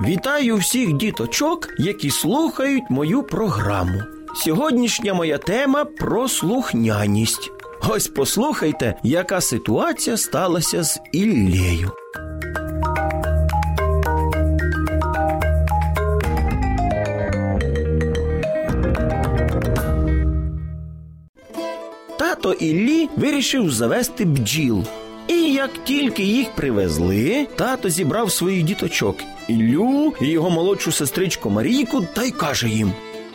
Вітаю всіх діточок, які слухають мою програму. Сьогоднішня моя тема про слухняність. Ось послухайте, яка ситуація сталася з Іллею. Тато Іллі вирішив завести бджіл. І як тільки їх привезли, тато зібрав своїх діточок Іллю і його молодшу сестричку Марійку та й каже їм: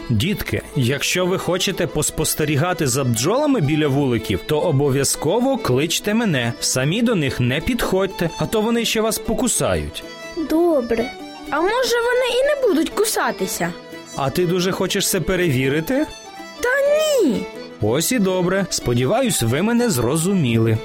Дітки, якщо ви хочете поспостерігати за бджолами біля вуликів, то обов'язково кличте мене. Самі до них не підходьте, а то вони ще вас покусають. Добре. А може вони і не будуть кусатися? А ти дуже хочеш це перевірити? Та ні. Ось і добре. Сподіваюсь, ви мене зрозуміли.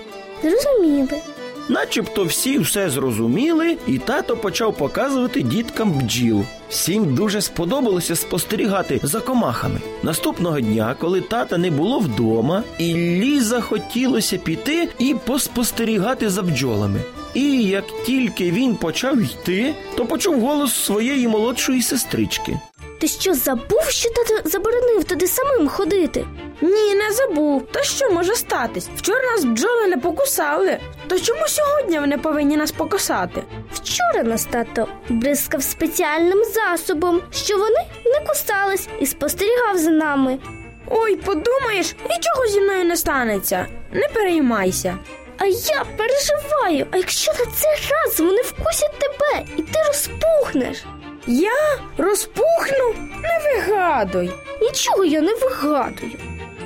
Зрозуміли. Начебто всі все зрозуміли, і тато почав показувати діткам бджіл. Всім дуже сподобалося спостерігати за комахами. Наступного дня, коли тата не було вдома, Іллі захотілося піти і поспостерігати за бджолами. І як тільки він почав йти, то почув голос своєї молодшої сестрички. Ти що забув, що тато заборонив туди самим ходити? Ні, не забув. Та що може статись? Вчора нас бджоли не покусали. То чому сьогодні вони повинні нас покусати? Вчора нас тато бризкав спеціальним засобом, що вони не кусались і спостерігав за нами. Ой, подумаєш, нічого зі мною не станеться. Не переймайся. А я переживаю, а якщо на цей раз вони вкусять тебе і ти розпухнеш? Я розпухну? Не вигадуй. Нічого я не вигадую.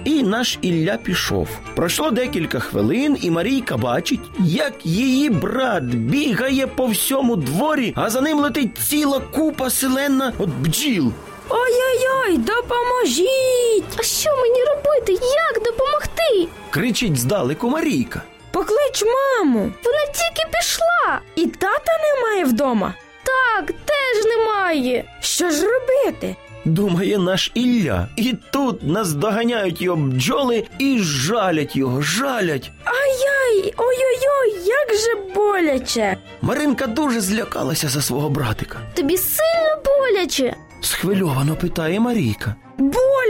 І наш Ілля пішов. Пройшло декілька хвилин, і Марійка бачить, як її брат бігає по всьому дворі, а за ним летить ціла купа селена от бджіл. Ой-ой-ой, допоможіть! А що мені робити? Як допомогти? Кричить здалеку Марійка. Поклич маму. Вона тільки пішла. І тата немає вдома. Так, теж немає. Що ж робити? Думає наш Ілля. І тут нас доганяють його бджоли і жалять його, жалять. Ай-яй, ой-ой-ой, як же боляче. Маринка дуже злякалася за свого братика. Тобі сильно боляче. Схвильовано питає Марійка.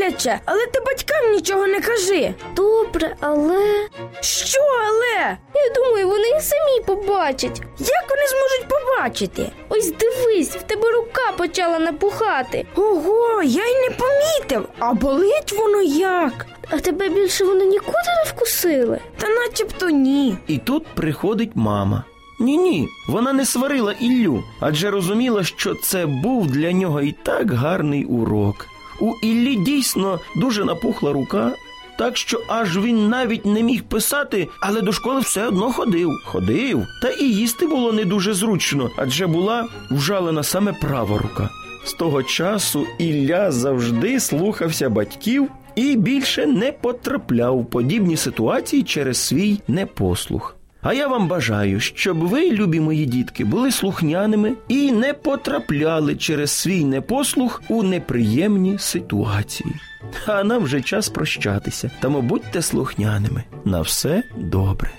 Боляче, але ти батькам нічого не кажи. Добре, але Що, але? я думаю, вони і самі побачать. Як вони зможуть побачити? Ось дивись, в тебе рука почала напухати. Ого, я й не помітив, а болить воно як? А тебе більше вони нікуди не вкусили. Та начебто ні. І тут приходить мама. Ні, ні, вона не сварила Іллю, адже розуміла, що це був для нього і так гарний урок. У Іллі дійсно дуже напухла рука, так що аж він навіть не міг писати, але до школи все одно ходив. Ходив, та і їсти було не дуже зручно, адже була вжалена саме права рука. З того часу Ілля завжди слухався батьків і більше не потрапляв в подібні ситуації через свій непослух. А я вам бажаю, щоб ви, любі мої дітки, були слухняними і не потрапляли через свій непослух у неприємні ситуації. А нам вже час прощатися, тому будьте слухняними. На все добре.